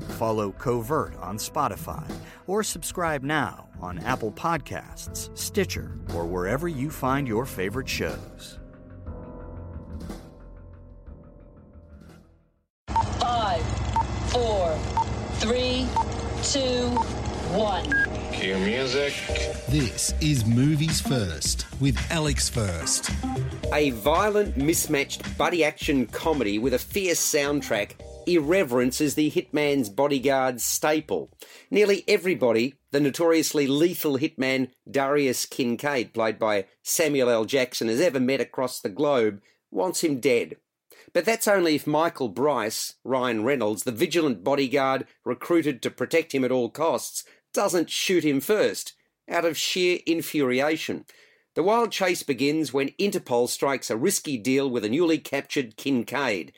Follow Covert on Spotify or subscribe now on Apple Podcasts, Stitcher, or wherever you find your favorite shows. Five, four, three, two, one. Cue music. This is Movies First with Alex First. A violent, mismatched buddy action comedy with a fierce soundtrack, Irreverence is the hitman's bodyguard staple. Nearly everybody, the notoriously lethal hitman Darius Kincaid, played by Samuel L. Jackson, has ever met across the globe, wants him dead. But that's only if Michael Bryce, Ryan Reynolds, the vigilant bodyguard recruited to protect him at all costs, doesn't shoot him first, out of sheer infuriation. The wild chase begins when Interpol strikes a risky deal with a newly captured Kincaid.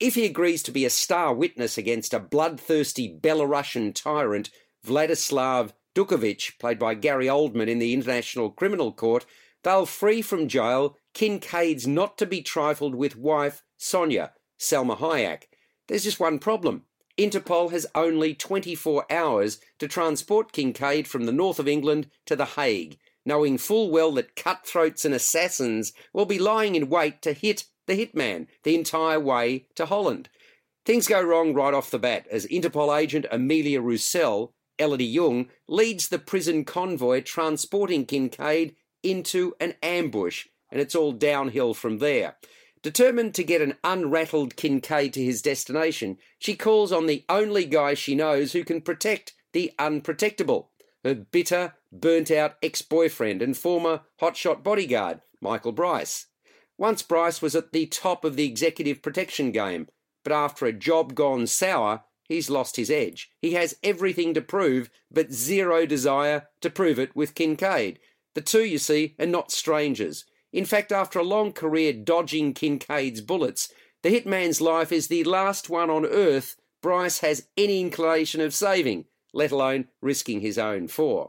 If he agrees to be a star witness against a bloodthirsty Belarusian tyrant, Vladislav Dukhovich, played by Gary Oldman in the International Criminal Court, they'll free from jail Kincaid's not to be trifled with wife, Sonia, Salma Hayek. There's just one problem. Interpol has only 24 hours to transport Kincaid from the north of England to The Hague, knowing full well that cutthroats and assassins will be lying in wait to hit the hitman the entire way to Holland. Things go wrong right off the bat as Interpol agent Amelia Roussel, Elodie Yung, leads the prison convoy transporting Kincaid into an ambush, and it's all downhill from there. Determined to get an unrattled Kincaid to his destination, she calls on the only guy she knows who can protect the unprotectable her bitter, burnt out ex boyfriend and former hotshot bodyguard, Michael Bryce. Once Bryce was at the top of the executive protection game, but after a job gone sour, he's lost his edge. He has everything to prove, but zero desire to prove it with Kincaid. The two, you see, are not strangers. In fact, after a long career dodging Kincaid's bullets, the hitman's life is the last one on earth Bryce has any inclination of saving, let alone risking his own for.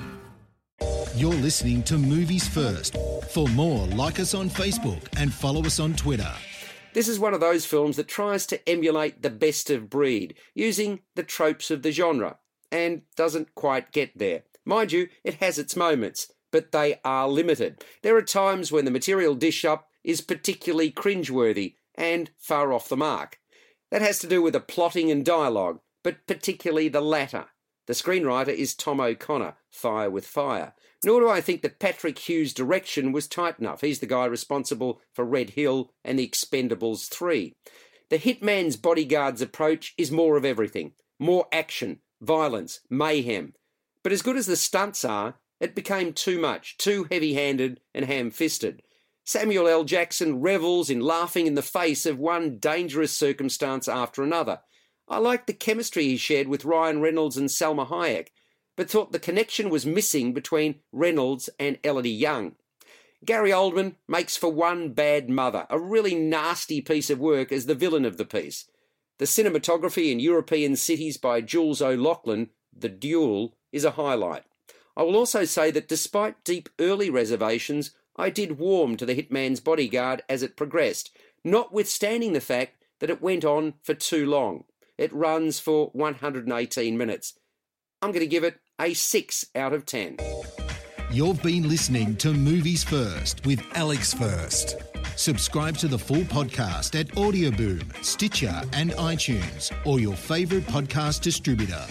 You're listening to Movies First. For more, like us on Facebook and follow us on Twitter. This is one of those films that tries to emulate the best of breed, using the tropes of the genre, and doesn't quite get there. Mind you, it has its moments, but they are limited. There are times when the material dish up is particularly cringeworthy and far off the mark. That has to do with the plotting and dialogue, but particularly the latter. The screenwriter is Tom O'Connor, Fire with Fire. Nor do I think that Patrick Hughes' direction was tight enough. He's the guy responsible for Red Hill and The Expendables 3. The Hitman's Bodyguard's approach is more of everything more action, violence, mayhem. But as good as the stunts are, it became too much, too heavy handed and ham fisted. Samuel L. Jackson revels in laughing in the face of one dangerous circumstance after another. I liked the chemistry he shared with Ryan Reynolds and Salma Hayek, but thought the connection was missing between Reynolds and Elodie Yung. Gary Oldman makes for one bad mother, a really nasty piece of work as the villain of the piece. The cinematography in European cities by Jules O'Loughlin, The Duel, is a highlight. I will also say that despite deep early reservations, I did warm to the Hitman's Bodyguard as it progressed, notwithstanding the fact that it went on for too long. It runs for 118 minutes. I'm going to give it a 6 out of 10. You've been listening to Movies First with Alex First. Subscribe to the full podcast at Audioboom, Stitcher, and iTunes, or your favourite podcast distributor.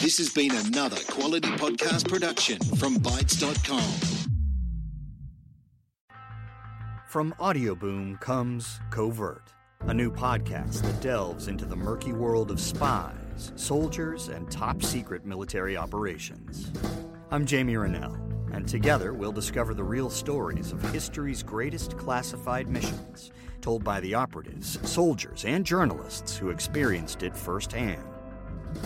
This has been another quality podcast production from bitesz.com. From Audioboom comes Covert, a new podcast that delves into the murky world of spies, soldiers, and top secret military operations. I'm Jamie Rennell, and together we'll discover the real stories of history's greatest classified missions, told by the operatives, soldiers, and journalists who experienced it firsthand.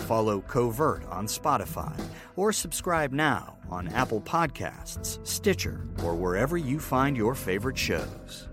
Follow Covert on Spotify or subscribe now on Apple Podcasts, Stitcher, or wherever you find your favorite shows.